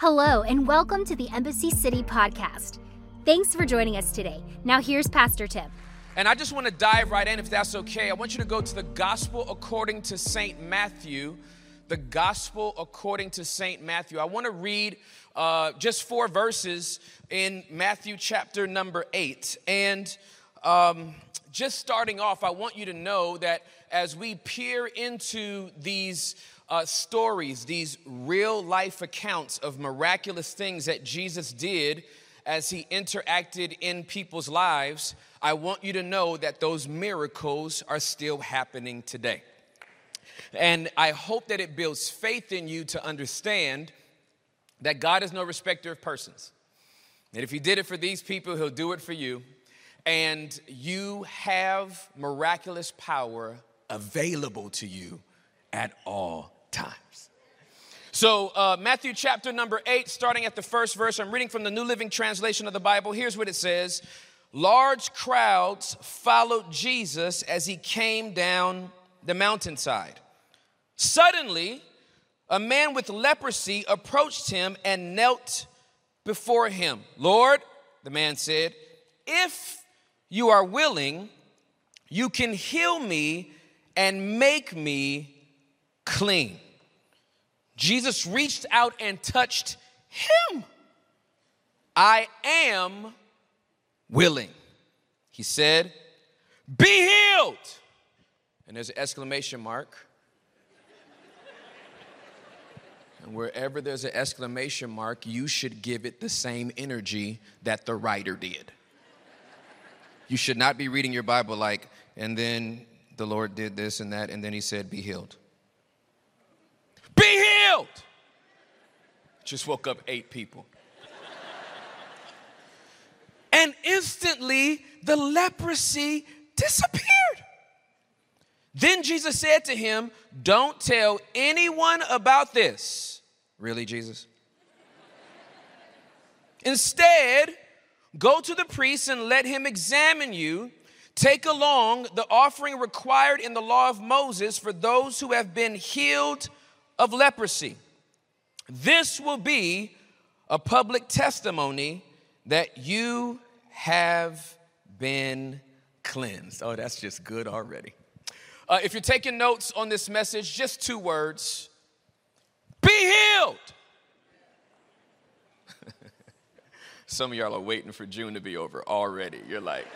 Hello, and welcome to the Embassy City podcast. Thanks for joining us today. Now, here's Pastor Tim. And I just want to dive right in, if that's okay. I want you to go to the Gospel according to St. Matthew. The Gospel according to St. Matthew. I want to read uh, just four verses in Matthew chapter number eight. And um, just starting off, I want you to know that as we peer into these uh, stories, these real life accounts of miraculous things that Jesus did as he interacted in people's lives, I want you to know that those miracles are still happening today. And I hope that it builds faith in you to understand that God is no respecter of persons. And if He did it for these people, He'll do it for you. And you have miraculous power available to you at all times. So, uh, Matthew chapter number eight, starting at the first verse, I'm reading from the New Living Translation of the Bible. Here's what it says Large crowds followed Jesus as he came down the mountainside. Suddenly, a man with leprosy approached him and knelt before him. Lord, the man said, if you are willing, you can heal me and make me clean. Jesus reached out and touched him. I am willing. He said, Be healed. And there's an exclamation mark. And wherever there's an exclamation mark, you should give it the same energy that the writer did. You should not be reading your Bible like, and then the Lord did this and that, and then he said, Be healed. Healed! Just woke up eight people. and instantly the leprosy disappeared. Then Jesus said to him, Don't tell anyone about this. Really, Jesus? Instead, go to the priest and let him examine you. Take along the offering required in the law of Moses for those who have been healed of leprosy. This will be a public testimony that you have been cleansed. Oh, that's just good already. Uh, if you're taking notes on this message, just two words be healed. Some of y'all are waiting for June to be over already. You're like,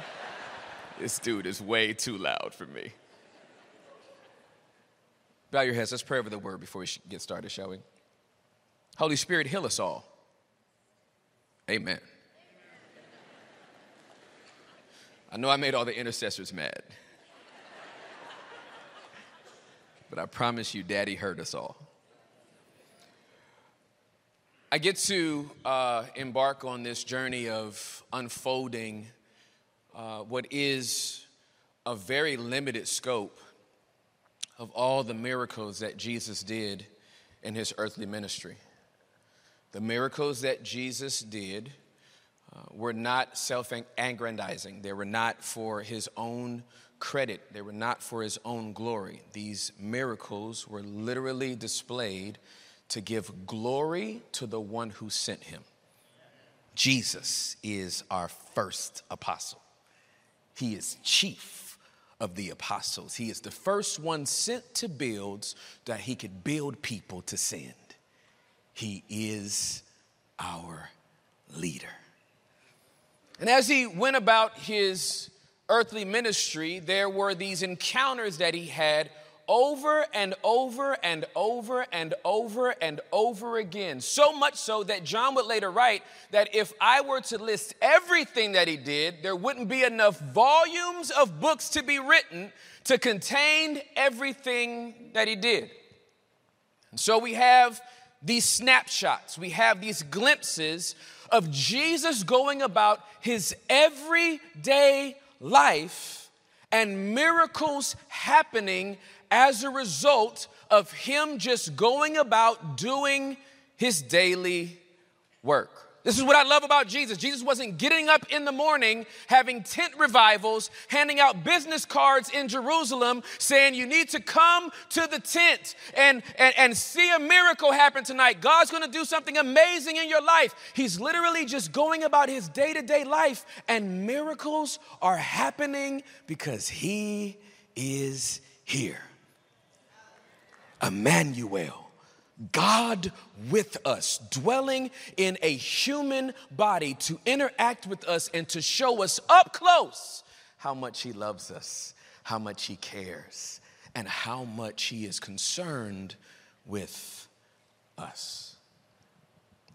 this dude is way too loud for me. Bow your heads. Let's pray over the word before we get started, shall we? Holy Spirit, heal us all. Amen. I know I made all the intercessors mad. but I promise you, Daddy heard us all. I get to uh, embark on this journey of unfolding uh, what is a very limited scope of all the miracles that Jesus did in his earthly ministry. The miracles that Jesus did uh, were not self aggrandizing, they were not for his own credit, they were not for his own glory. These miracles were literally displayed to give glory to the one who sent him. Jesus is our first apostle, he is chief of the apostles. He is the first one sent to build that he could build people to send. He is our leader. And as he went about his earthly ministry, there were these encounters that he had over and over and over and over and over again. So much so that John would later write that if I were to list everything that he did, there wouldn't be enough volumes of books to be written to contain everything that he did. And so we have these snapshots, we have these glimpses of Jesus going about his everyday life and miracles happening as a result of him just going about doing his daily work. This is what I love about Jesus. Jesus wasn't getting up in the morning, having tent revivals, handing out business cards in Jerusalem, saying, You need to come to the tent and, and, and see a miracle happen tonight. God's gonna do something amazing in your life. He's literally just going about his day to day life, and miracles are happening because he is here. Emmanuel. God with us, dwelling in a human body to interact with us and to show us up close how much He loves us, how much He cares, and how much He is concerned with us.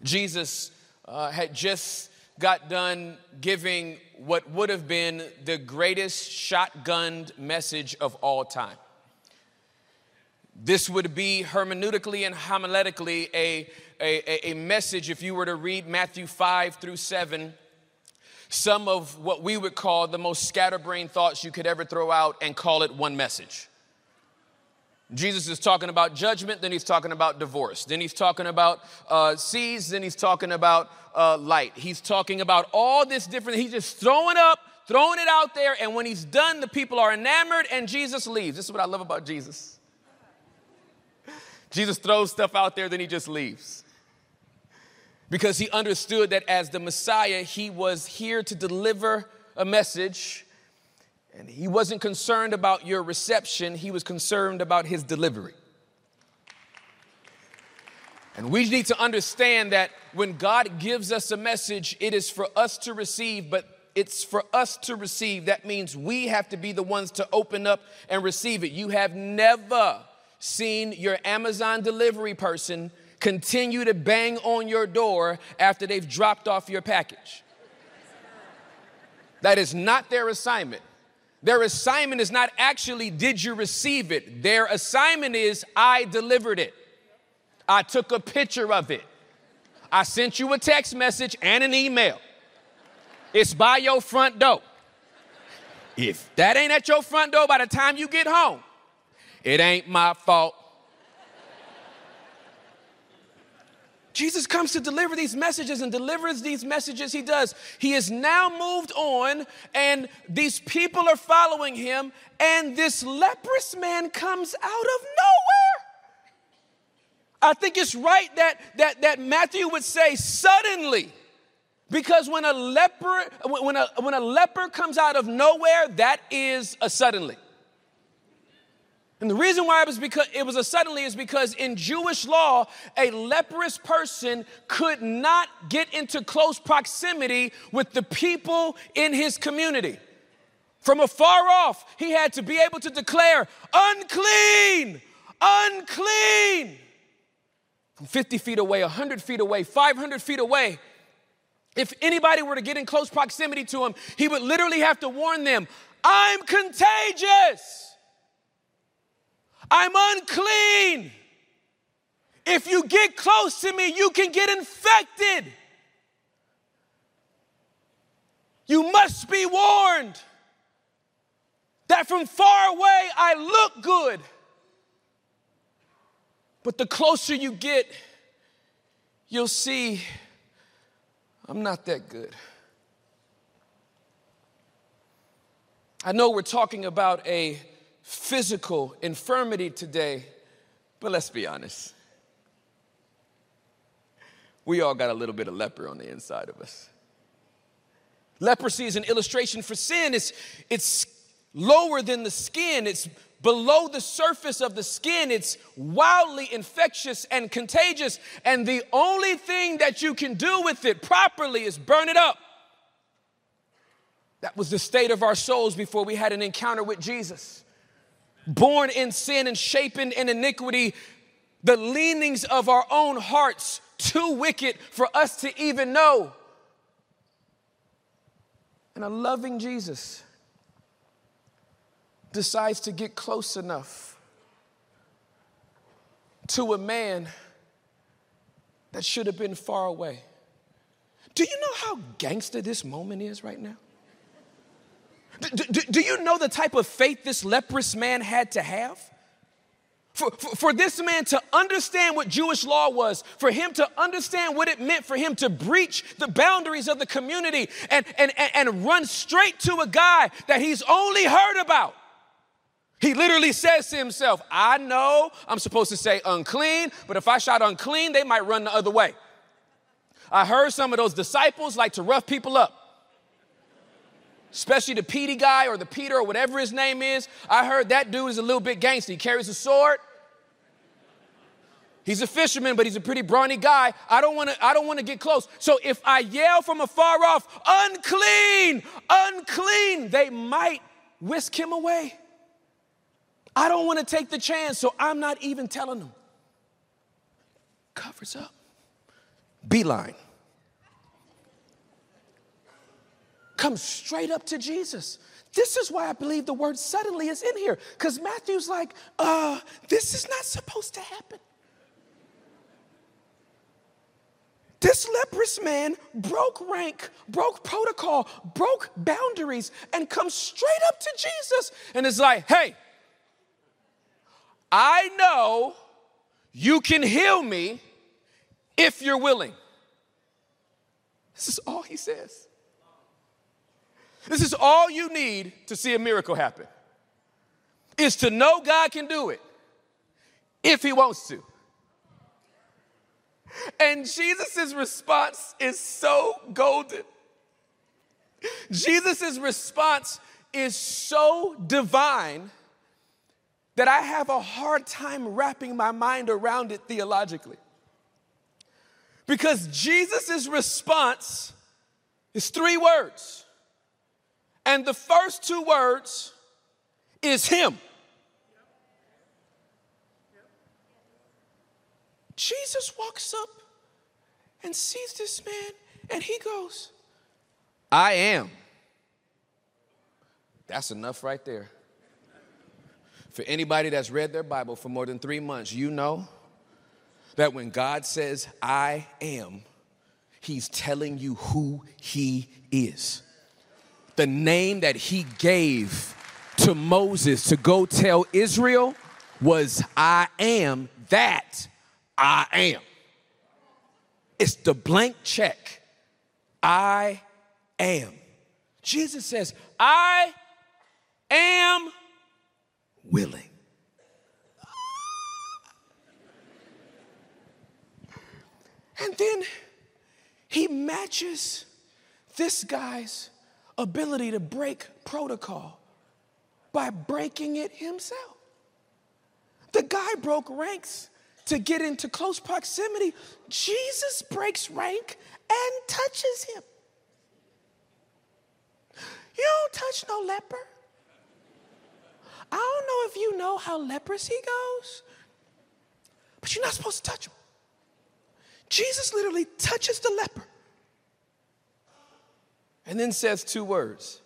Jesus uh, had just got done giving what would have been the greatest shotgunned message of all time. This would be hermeneutically and homiletically a, a, a message if you were to read Matthew 5 through 7 some of what we would call the most scatterbrained thoughts you could ever throw out and call it one message. Jesus is talking about judgment, then he's talking about divorce, then he's talking about uh, seeds, then he's talking about uh, light. He's talking about all this different, he's just throwing up, throwing it out there, and when he's done, the people are enamored and Jesus leaves. This is what I love about Jesus. Jesus throws stuff out there, then he just leaves. Because he understood that as the Messiah, he was here to deliver a message, and he wasn't concerned about your reception, he was concerned about his delivery. And we need to understand that when God gives us a message, it is for us to receive, but it's for us to receive. That means we have to be the ones to open up and receive it. You have never seen your Amazon delivery person continue to bang on your door after they've dropped off your package. That is not their assignment. Their assignment is not actually, did you receive it? Their assignment is, I delivered it. I took a picture of it. I sent you a text message and an email. It's by your front door. If that ain't at your front door by the time you get home, it ain't my fault. Jesus comes to deliver these messages and delivers these messages he does. He is now moved on, and these people are following him, and this leprous man comes out of nowhere. I think it's right that, that, that Matthew would say suddenly. Because when a leper, when a, when a leper comes out of nowhere, that is a suddenly. And the reason why it was because it was a suddenly is because in Jewish law, a leprous person could not get into close proximity with the people in his community. From afar off, he had to be able to declare, unclean, unclean. From 50 feet away, 100 feet away, 500 feet away. If anybody were to get in close proximity to him, he would literally have to warn them, I'm contagious. I'm unclean. If you get close to me, you can get infected. You must be warned that from far away I look good. But the closer you get, you'll see I'm not that good. I know we're talking about a physical infirmity today, but let's be honest. We all got a little bit of leper on the inside of us. Leprosy is an illustration for sin. It's, it's lower than the skin, it's below the surface of the skin. It's wildly infectious and contagious. And the only thing that you can do with it properly is burn it up. That was the state of our souls before we had an encounter with Jesus born in sin and shapen in iniquity, the leanings of our own hearts too wicked for us to even know. And a loving Jesus decides to get close enough to a man that should have been far away. Do you know how gangster this moment is right now? Do, do, do, you know the type of faith this leprous man had to have? for, for, for, this man to understand what Jewish law was, for him to understand what it meant for him to breach the boundaries of the community and, and, and, and run straight to a guy that he's only heard about. He literally says to himself, I know I'm supposed to say unclean, but if I shout unclean, they might run the other way. I heard some of those disciples like to rough people up especially the Petey guy or the Peter or whatever his name is. I heard that dude is a little bit gangster. He carries a sword. He's a fisherman, but he's a pretty brawny guy. I don't want to I don't want to get close. So if I yell from afar off, unclean, unclean, they might whisk him away. I don't want to take the chance, so I'm not even telling them. Covers up. Beeline. Comes straight up to Jesus. This is why I believe the word suddenly is in here, because Matthew's like, uh, this is not supposed to happen. This leprous man broke rank, broke protocol, broke boundaries, and comes straight up to Jesus and is like, hey, I know you can heal me if you're willing. This is all he says. This is all you need to see a miracle happen. Is to know God can do it if he wants to. And Jesus' response is so golden. Jesus' response is so divine that I have a hard time wrapping my mind around it theologically. Because Jesus' response is three words and the first two words is Him. Jesus walks up and sees this man and he goes, I am. That's enough right there. For anybody that's read their Bible for more than three months, you know that when God says, I am, He's telling you who He is the name that he gave to Moses to go tell Israel was I am that I am. It's the blank check. I am. Jesus says, I am willing. And then he matches this guy's ability to break protocol by breaking it himself. The guy broke ranks to get into close proximity. Jesus breaks rank and touches him. You don't touch no leper. I don't know if you know how leprosy goes, but you're not supposed to touch him. Jesus literally touches the leper and then says two words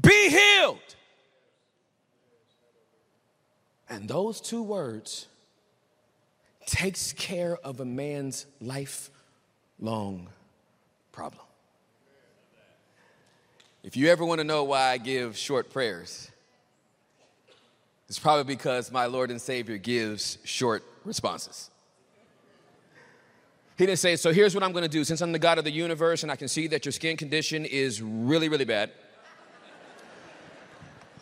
Be healed. And those two words takes care of a man's lifelong problem. If you ever want to know why I give short prayers, it's probably because my Lord and Savior gives short responses. He didn't say, So here's what I'm going to do. Since I'm the God of the universe and I can see that your skin condition is really, really bad,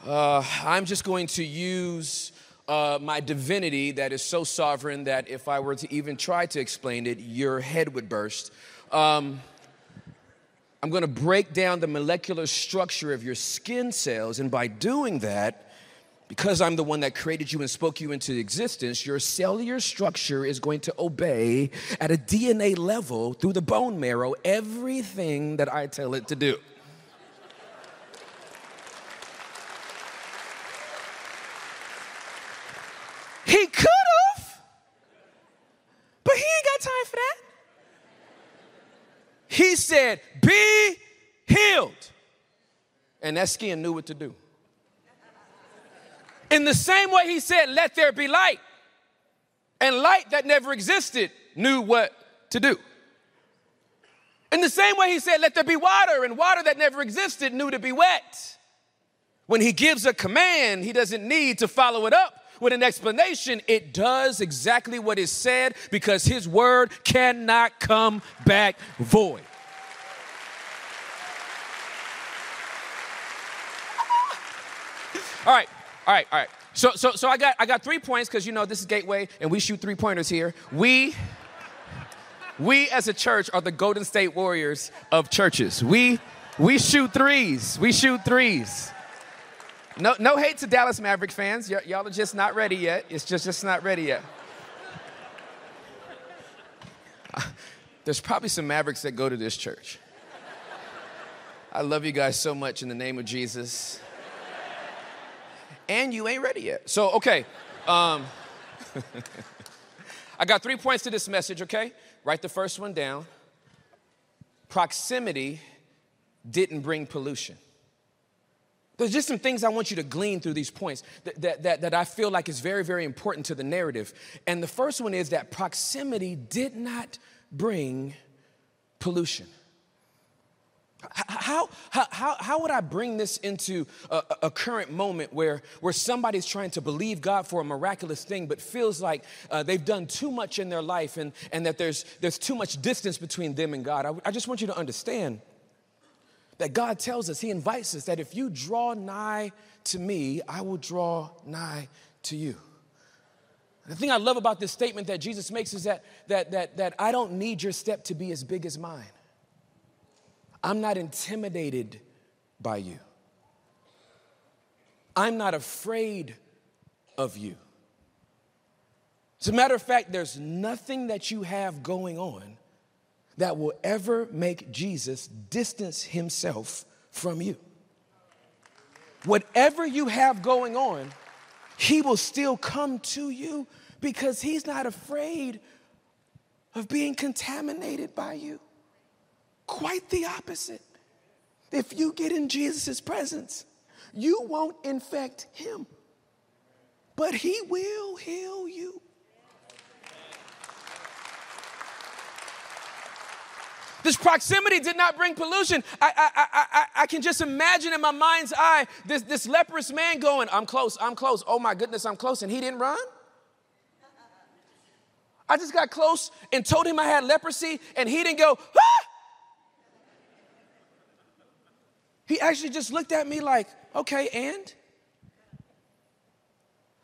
uh, I'm just going to use uh, my divinity that is so sovereign that if I were to even try to explain it, your head would burst. Um, I'm going to break down the molecular structure of your skin cells, and by doing that, because I'm the one that created you and spoke you into existence, your cellular structure is going to obey at a DNA level through the bone marrow everything that I tell it to do. He could have, but he ain't got time for that. He said, Be healed. And that skin knew what to do. In the same way, he said, Let there be light. And light that never existed knew what to do. In the same way, he said, Let there be water. And water that never existed knew to be wet. When he gives a command, he doesn't need to follow it up with an explanation. It does exactly what is said because his word cannot come back void. All right, all right, all right. So, so, so I got, I got three points because you know this is Gateway and we shoot three pointers here. We, we as a church are the Golden State Warriors of churches. We, we shoot threes. We shoot threes. No, no hate to Dallas Maverick fans. Y- y'all are just not ready yet. It's just, just not ready yet. There's probably some Mavericks that go to this church. I love you guys so much in the name of Jesus and you ain't ready yet. So, okay. Um, I got three points to this message, okay? Write the first one down. Proximity didn't bring pollution. There's just some things I want you to glean through these points that, that, that, that, I feel like is very, very important to the narrative. And the first one is that proximity did not bring pollution. How, how, how would I bring this into a, a, current moment where, where somebody's trying to believe God for a miraculous thing, but feels like uh, they've done too much in their life and, and that there's, there's too much distance between them and God? I, I just want you to understand that God tells us, He invites us that if you draw nigh to me, I will draw nigh to you. The thing I love about this statement that Jesus makes is that, that, that, that I don't need your step to be as big as mine. I'm not intimidated by you. I'm not afraid of you. As a matter of fact, there's nothing that you have going on that will ever make Jesus distance himself from you. Whatever you have going on, he will still come to you because he's not afraid of being contaminated by you. Quite the opposite. If you get in Jesus' presence, you won't infect him, but he will heal you. This proximity did not bring pollution. I, I, I, I, can just imagine in my mind's eye this, this leprous man going, I'm close, I'm close. Oh my goodness, I'm close. And he didn't run? I just got close and told him I had leprosy, and he didn't go, ah! He actually just looked at me like, okay, and?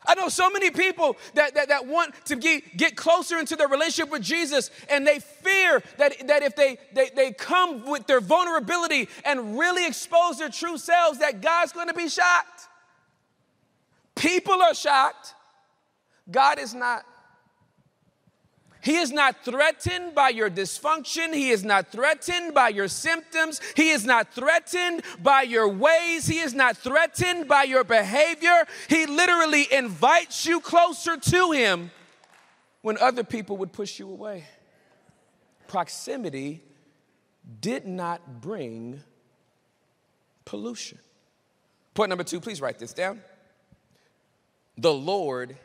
I know so many people that, that, that want to get, get closer into their relationship with Jesus, and they fear that, that if they, they, they come with their vulnerability and really expose their true selves, that God's gonna be shocked. People are shocked. God is not. He is not threatened by your dysfunction. He is not threatened by your symptoms. He is not threatened by your ways. He is not threatened by your behavior. He literally invites you closer to Him when other people would push you away. Proximity did not bring pollution. Point number two, please write this down. The Lord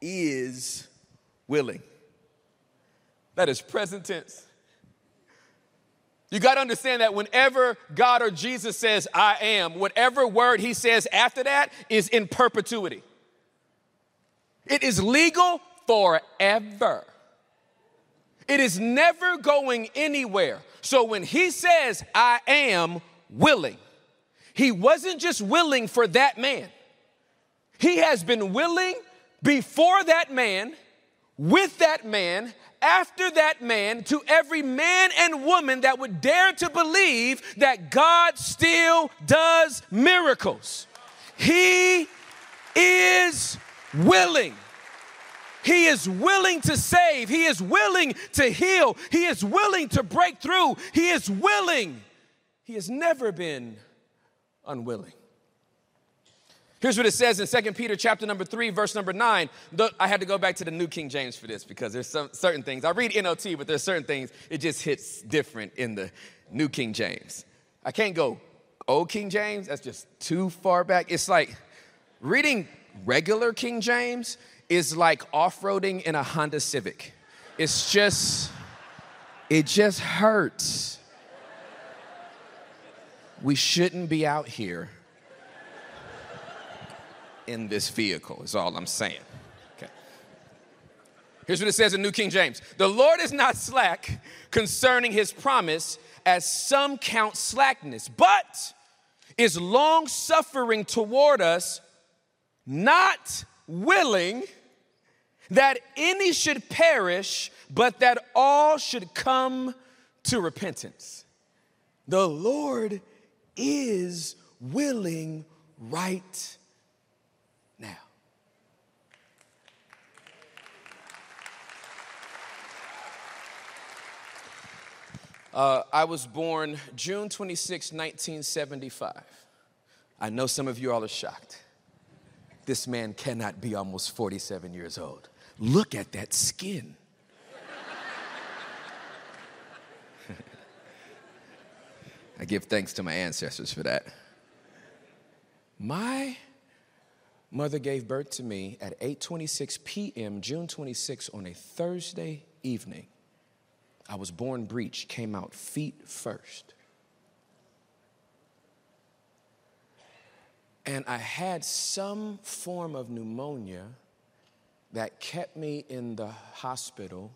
is willing. That is present tense. You got to understand that whenever God or Jesus says, I am, whatever word he says after that is in perpetuity. It is legal forever. It is never going anywhere. So when he says, I am willing, he wasn't just willing for that man, he has been willing before that man, with that man, after that man to every man and woman that would dare to believe that God still does miracles. He is willing. He is willing to save. He is willing to heal. He is willing to break through. He is willing. He has never been unwilling. Here's what it says in 2 Peter chapter number 3, verse number 9. I had to go back to the New King James for this because there's some certain things. I read NLT, but there's certain things it just hits different in the New King James. I can't go Old King James, that's just too far back. It's like reading regular King James is like off-roading in a Honda Civic. It's just it just hurts. We shouldn't be out here in this vehicle, is all I'm saying. Okay. Here's what it says in New King James The Lord is not slack concerning his promise, as some count slackness, but is long suffering toward us, not willing that any should perish, but that all should come to repentance. The Lord is willing right now. Uh, I was born June 26, 1975. I know some of you all are shocked. This man cannot be almost 47 years old. Look at that skin. I give thanks to my ancestors for that. My mother gave birth to me at 8:26 p.m. June 26 on a Thursday evening. I was born breech, came out feet first. And I had some form of pneumonia that kept me in the hospital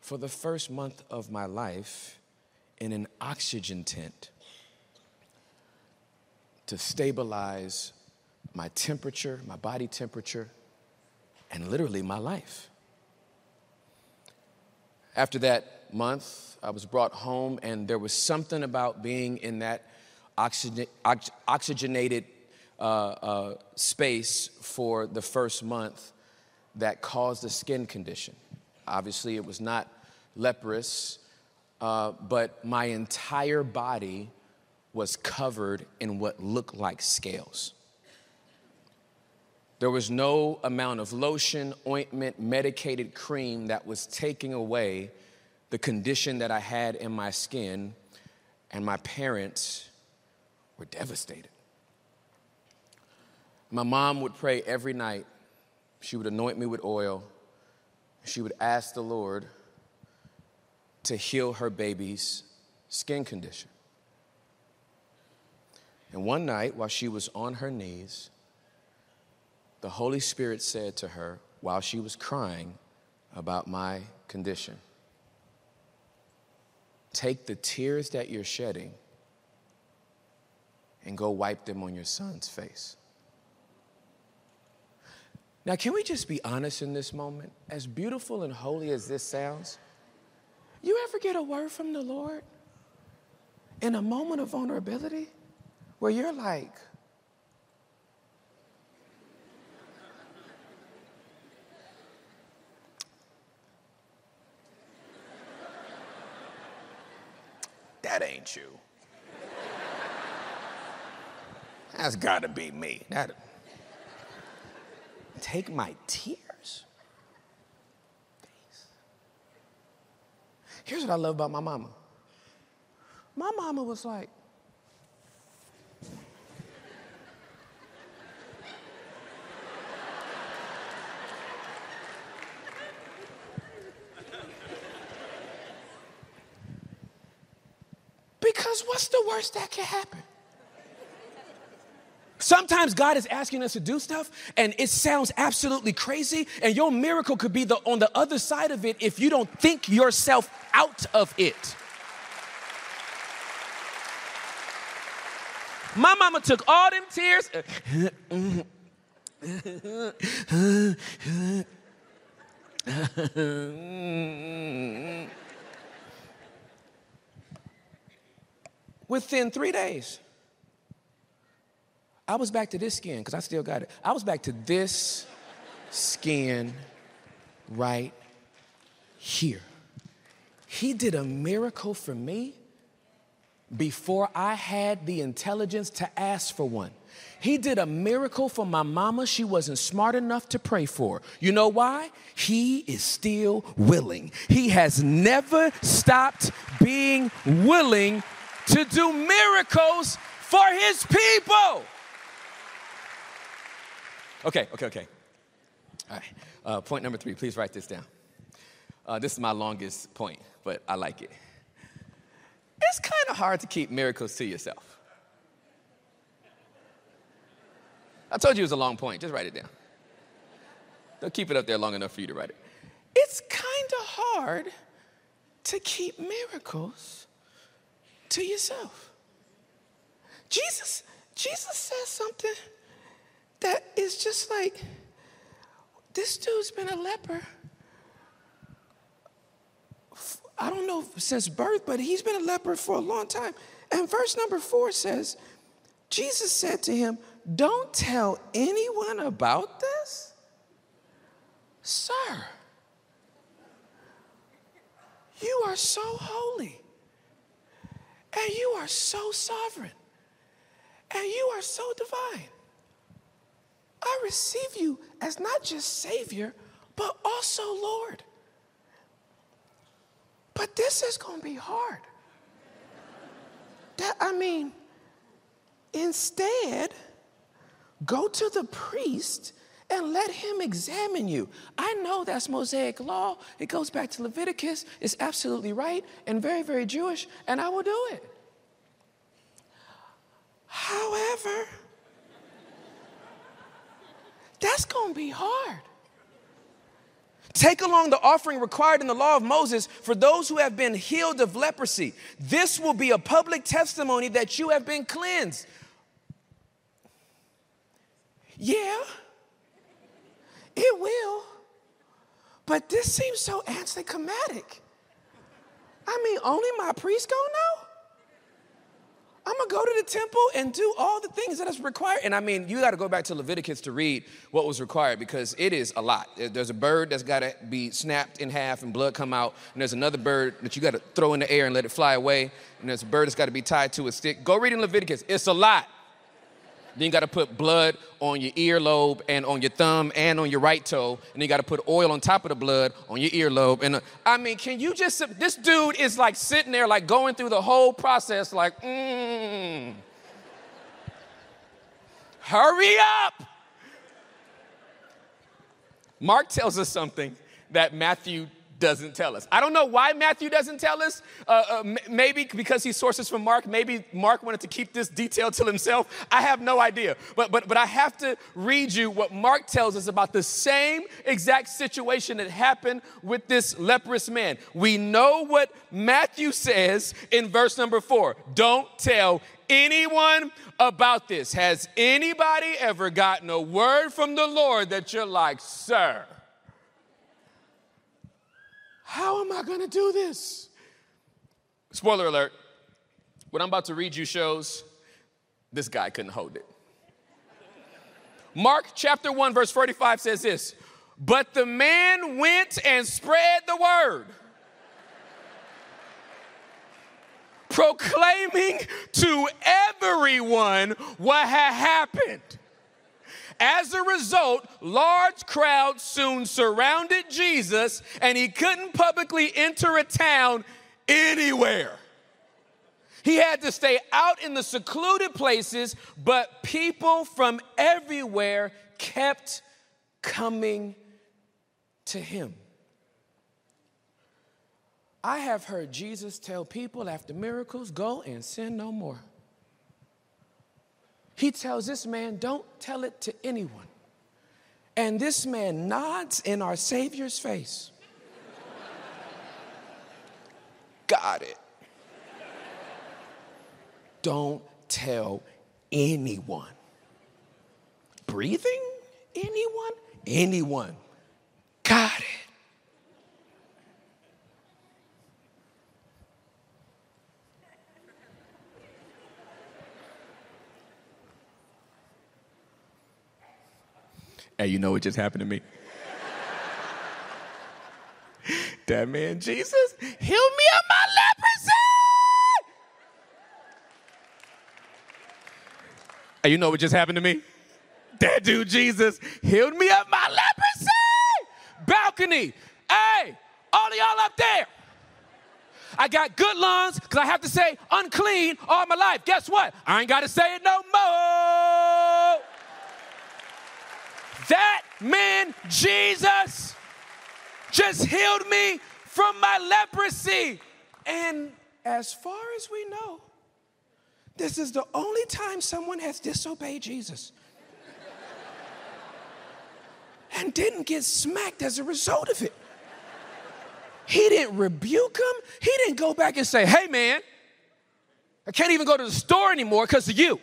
for the first month of my life in an oxygen tent to stabilize my temperature, my body temperature, and literally my life. After that month, I was brought home, and there was something about being in that oxygen, oxygenated uh, uh, space for the first month that caused a skin condition. Obviously, it was not leprous, uh, but my entire body was covered in what looked like scales. There was no amount of lotion, ointment, medicated cream that was taking away the condition that I had in my skin, and my parents were devastated. My mom would pray every night. She would anoint me with oil. She would ask the Lord to heal her baby's skin condition. And one night, while she was on her knees, the Holy Spirit said to her, while she was crying about my condition, Take the tears that you're shedding and go wipe them on your son's face. Now, can we just be honest in this moment? As beautiful and holy as this sounds, you ever get a word from the Lord in a moment of vulnerability where you're like, that ain't you. That's gotta be me. That, take my tears? Here's what I love about my mama. My mama was like, Because what's the worst that can happen? Sometimes God is asking us to do stuff and it sounds absolutely crazy, and your miracle could be the, on the other side of it if you don't think yourself out of it. My mama took all them tears. Within three days. I was back to this skin because I still got it. I was back to this skin right here. He did a miracle for me before I had the intelligence to ask for one. He did a miracle for my mama she wasn't smart enough to pray for. You know why? He is still willing. He has never stopped being willing to do miracles for his people. Okay, okay, okay. All right. Uh, point number three, please write this down. Uh, this is my longest point, but I like it. It's kind of hard to keep miracles to yourself. I told you it was a long point. Just write it down. They'll keep it up there long enough for you to write it. It's kind of hard to keep miracles to yourself. Jesus, Jesus says something that is just like this dude's been a leper. I don't know since birth, but he's been a leper for a long time. And verse number four says, Jesus said to him, Don't tell anyone about this. Sir, you are so holy, and you are so sovereign, and you are so divine. I receive you as not just Savior, but also Lord. But this is going to be hard. That, I mean, instead, go to the priest and let him examine you. I know that's Mosaic law. It goes back to Leviticus. It's absolutely right and very, very Jewish, and I will do it. However, that's going to be hard. Take along the offering required in the law of Moses for those who have been healed of leprosy. This will be a public testimony that you have been cleansed. Yeah, it will. But this seems so anticlimactic. I mean, only my priest gonna know? I'm gonna go to the temple and do all the things that is required. And I mean, you got to go back to Leviticus to read what was required because it is a lot. There's a bird that's got to be snapped in half and blood come out, and there's another bird that you got to throw in the air and let it fly away, and there's a bird that's got to be tied to a stick. Go read in Leviticus. It's a lot. Then you got to put blood on your earlobe and on your thumb and on your right toe. And you got to put oil on top of the blood on your earlobe. And uh, I mean, can you just, this dude is like sitting there, like going through the whole process, like, mmm. Hurry up. Mark tells us something that Matthew doesn't tell us. I don't know why Matthew doesn't tell us. Uh, uh, m- maybe because he sources from Mark. Maybe Mark wanted to keep this detail to himself. I have no idea. But, but, but I have to read you what Mark tells us about the same exact situation that happened with this leprous man. We know what Matthew says in verse number four don't tell anyone about this. Has anybody ever gotten a word from the Lord that you're like, sir? How am I going to do this? Spoiler alert what I'm about to read you shows this guy couldn't hold it. Mark chapter 1, verse 45 says this But the man went and spread the word, proclaiming to everyone what had happened. As a result, large crowds soon surrounded Jesus, and he couldn't publicly enter a town anywhere. He had to stay out in the secluded places, but people from everywhere kept coming to him. I have heard Jesus tell people after miracles, go and sin no more. He tells this man, Don't tell it to anyone. And this man nods in our Savior's face. Got it. Don't tell anyone. Breathing? Anyone? Anyone. Got it. Hey, you know what just happened to me? that man Jesus healed me of my leprosy. Hey, you know what just happened to me? That dude Jesus healed me of my leprosy. Balcony. Hey, all of y'all up there. I got good lungs because I have to say unclean all my life. Guess what? I ain't got to say it no more. That man, Jesus, just healed me from my leprosy. And as far as we know, this is the only time someone has disobeyed Jesus. and didn't get smacked as a result of it. He didn't rebuke him. He didn't go back and say, hey, man, I can't even go to the store anymore because of you.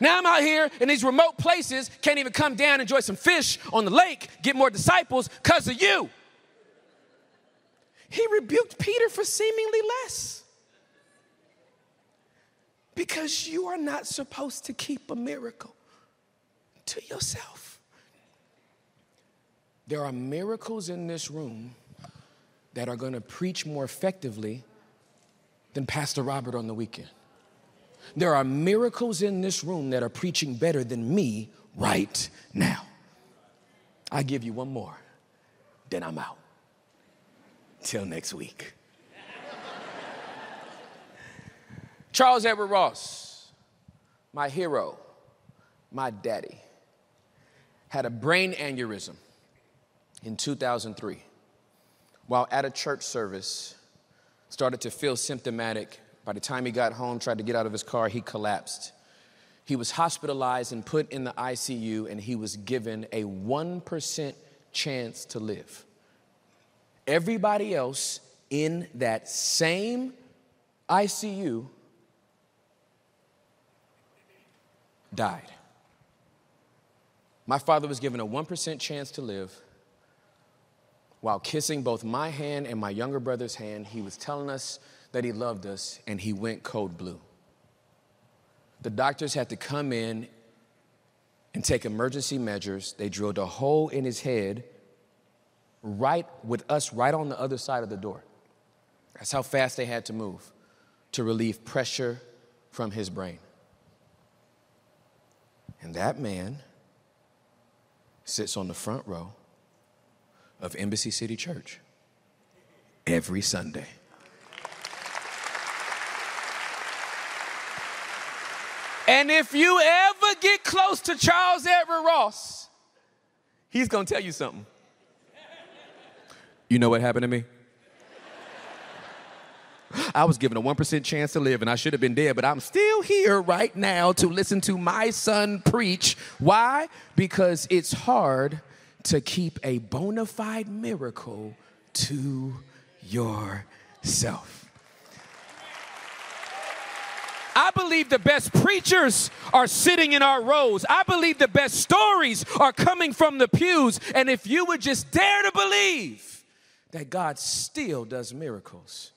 Now I'm out here in these remote places, can't even come down, enjoy some fish on the lake, get more disciples because of you. He rebuked Peter for seemingly less. Because you are not supposed to keep a miracle to yourself. There are miracles in this room that are going to preach more effectively than Pastor Robert on the weekend. There are miracles in this room that are preaching better than me right now. I give you one more, then I'm out. Till next week. Charles Edward Ross, my hero, my daddy, had a brain aneurysm in 2003 while at a church service started to feel symptomatic by the time he got home, tried to get out of his car, he collapsed. He was hospitalized and put in the ICU, and he was given a 1% chance to live. Everybody else in that same ICU died. My father was given a 1% chance to live. While kissing both my hand and my younger brother's hand, he was telling us that he loved us, and he went code blue. The doctors had to come in and take emergency measures. They drilled a hole in his head, right with us right on the other side of the door. That's how fast they had to move to relieve pressure from his brain. And that man sits on the front row of Embassy City Church every Sunday. And if you ever get close to Charles Edward Ross, he's gonna tell you something. You know what happened to me? I was given a 1% chance to live and I should have been dead, but I'm still here right now to listen to my son preach. Why? Because it's hard to keep a bona fide miracle to yourself. I believe the best preachers are sitting in our rows. I believe the best stories are coming from the pews. And if you would just dare to believe that God still does miracles,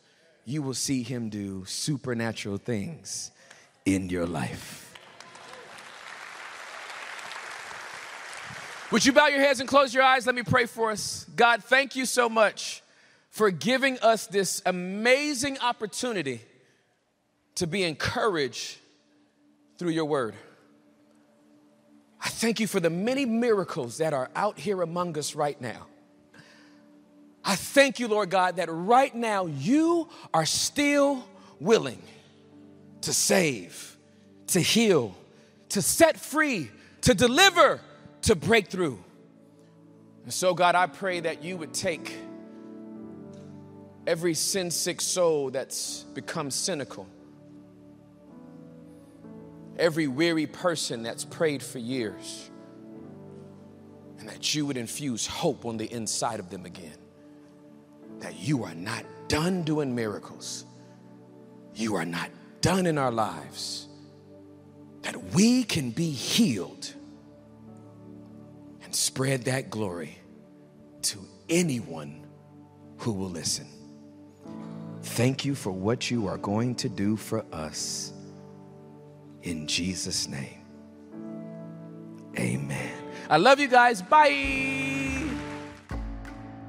you will see Him do supernatural things in your life. Would you bow your heads and close your eyes? Let me pray for us. God, thank you so much for giving us this amazing opportunity to be encouraged through your word. I thank you for the many miracles that are out here among us right now. I thank you, Lord God, that right now you are still willing to save, to heal, to set free, to deliver, to break through. And so, God, I pray that you would take every sin sick soul that's become cynical every weary person that's prayed for years, and that you would infuse hope on the inside of them again. That you are not done doing miracles, you are not done in our lives, that we can be healed and spread that glory to anyone who will listen. Thank you for what you are going to do for us in Jesus' name. Amen. I love you guys. Bye.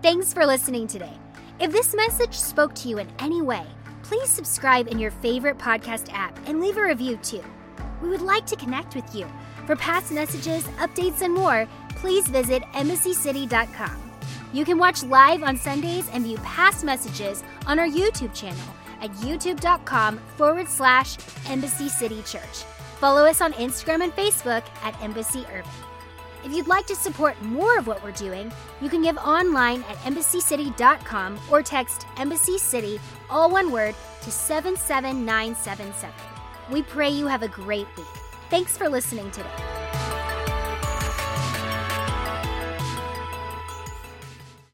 Thanks for listening today. If this message spoke to you in any way, please subscribe in your favorite podcast app and leave a review too. We would like to connect with you. For past messages, updates, and more, please visit embassycity.com. You can watch live on Sundays and view past messages on our YouTube channel at youtube.com forward slash Embassy City Church. Follow us on Instagram and Facebook at Embassy. If you'd like to support more of what we're doing, you can give online at embassycity.com or text Embassy City, all one word, to 77977. We pray you have a great week. Thanks for listening today.